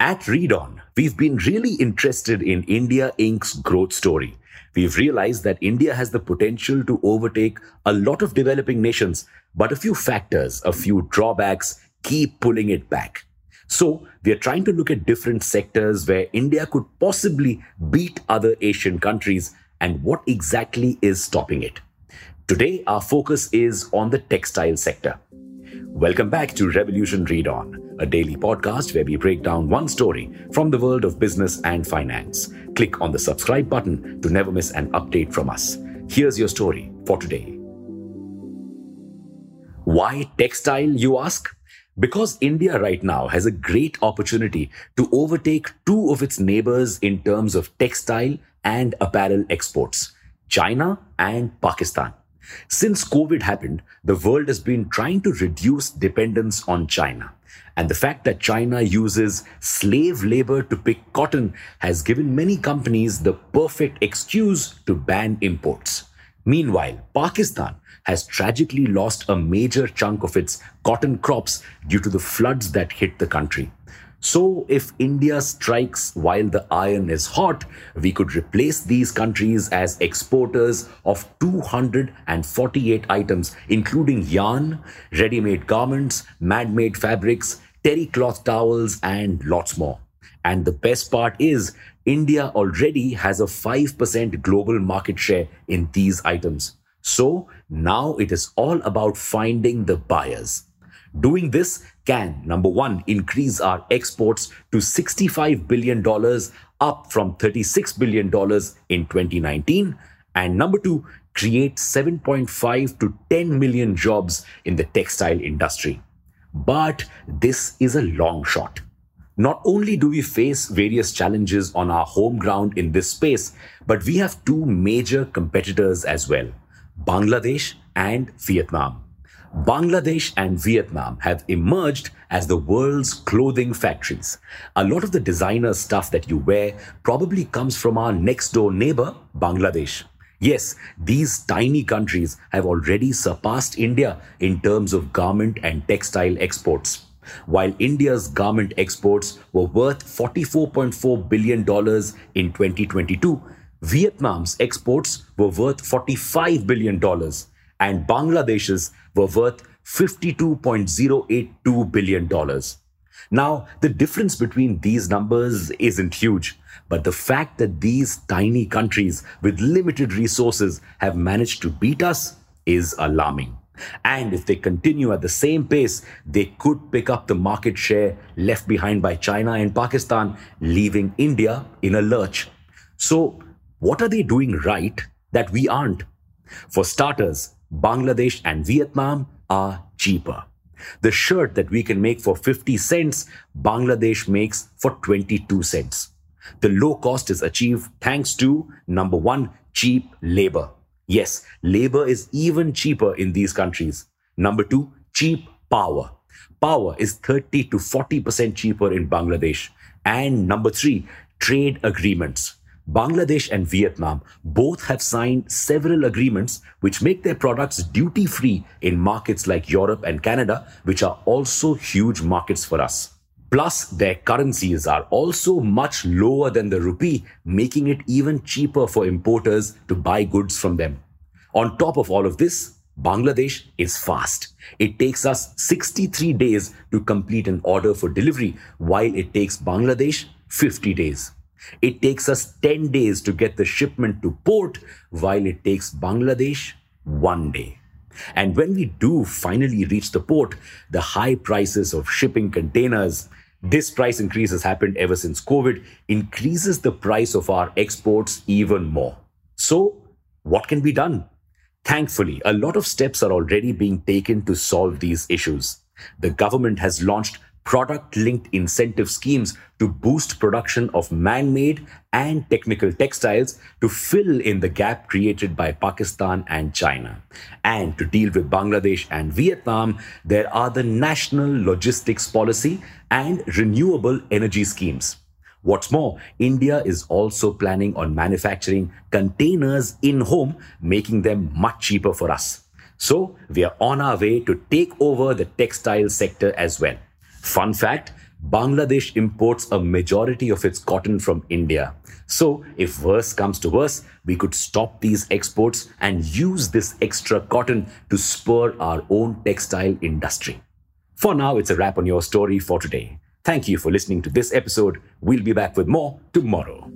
At Read On, we've been really interested in India Inc.'s growth story. We've realized that India has the potential to overtake a lot of developing nations, but a few factors, a few drawbacks keep pulling it back. So, we are trying to look at different sectors where India could possibly beat other Asian countries and what exactly is stopping it. Today, our focus is on the textile sector. Welcome back to Revolution Read On, a daily podcast where we break down one story from the world of business and finance. Click on the subscribe button to never miss an update from us. Here's your story for today. Why textile, you ask? Because India right now has a great opportunity to overtake two of its neighbors in terms of textile and apparel exports China and Pakistan. Since COVID happened, the world has been trying to reduce dependence on China. And the fact that China uses slave labor to pick cotton has given many companies the perfect excuse to ban imports. Meanwhile, Pakistan has tragically lost a major chunk of its cotton crops due to the floods that hit the country. So, if India strikes while the iron is hot, we could replace these countries as exporters of 248 items, including yarn, ready made garments, man made fabrics, terry cloth towels, and lots more. And the best part is, India already has a 5% global market share in these items. So now it is all about finding the buyers. Doing this can, number one, increase our exports to $65 billion, up from $36 billion in 2019. And number two, create 7.5 to 10 million jobs in the textile industry. But this is a long shot. Not only do we face various challenges on our home ground in this space, but we have two major competitors as well Bangladesh and Vietnam. Bangladesh and Vietnam have emerged as the world's clothing factories. A lot of the designer stuff that you wear probably comes from our next door neighbor, Bangladesh. Yes, these tiny countries have already surpassed India in terms of garment and textile exports. While India's garment exports were worth $44.4 billion in 2022, Vietnam's exports were worth $45 billion and Bangladesh's were worth $52.082 billion. Now, the difference between these numbers isn't huge, but the fact that these tiny countries with limited resources have managed to beat us is alarming. And if they continue at the same pace, they could pick up the market share left behind by China and Pakistan, leaving India in a lurch. So, what are they doing right that we aren't? For starters, Bangladesh and Vietnam are cheaper. The shirt that we can make for 50 cents, Bangladesh makes for 22 cents. The low cost is achieved thanks to number one, cheap labor. Yes, labor is even cheaper in these countries. Number two, cheap power. Power is 30 to 40% cheaper in Bangladesh. And number three, trade agreements. Bangladesh and Vietnam both have signed several agreements which make their products duty free in markets like Europe and Canada, which are also huge markets for us. Plus, their currencies are also much lower than the rupee, making it even cheaper for importers to buy goods from them. On top of all of this, Bangladesh is fast. It takes us 63 days to complete an order for delivery, while it takes Bangladesh 50 days. It takes us 10 days to get the shipment to port, while it takes Bangladesh one day. And when we do finally reach the port, the high prices of shipping containers, this price increase has happened ever since COVID, increases the price of our exports even more. So, what can be done? Thankfully, a lot of steps are already being taken to solve these issues. The government has launched product linked incentive schemes to boost production of man made and technical textiles to fill in the gap created by Pakistan and China. And to deal with Bangladesh and Vietnam, there are the National Logistics Policy and Renewable Energy Schemes. What's more, India is also planning on manufacturing containers in home, making them much cheaper for us. So, we are on our way to take over the textile sector as well. Fun fact Bangladesh imports a majority of its cotton from India. So, if worse comes to worse, we could stop these exports and use this extra cotton to spur our own textile industry. For now, it's a wrap on your story for today. Thank you for listening to this episode. We'll be back with more tomorrow.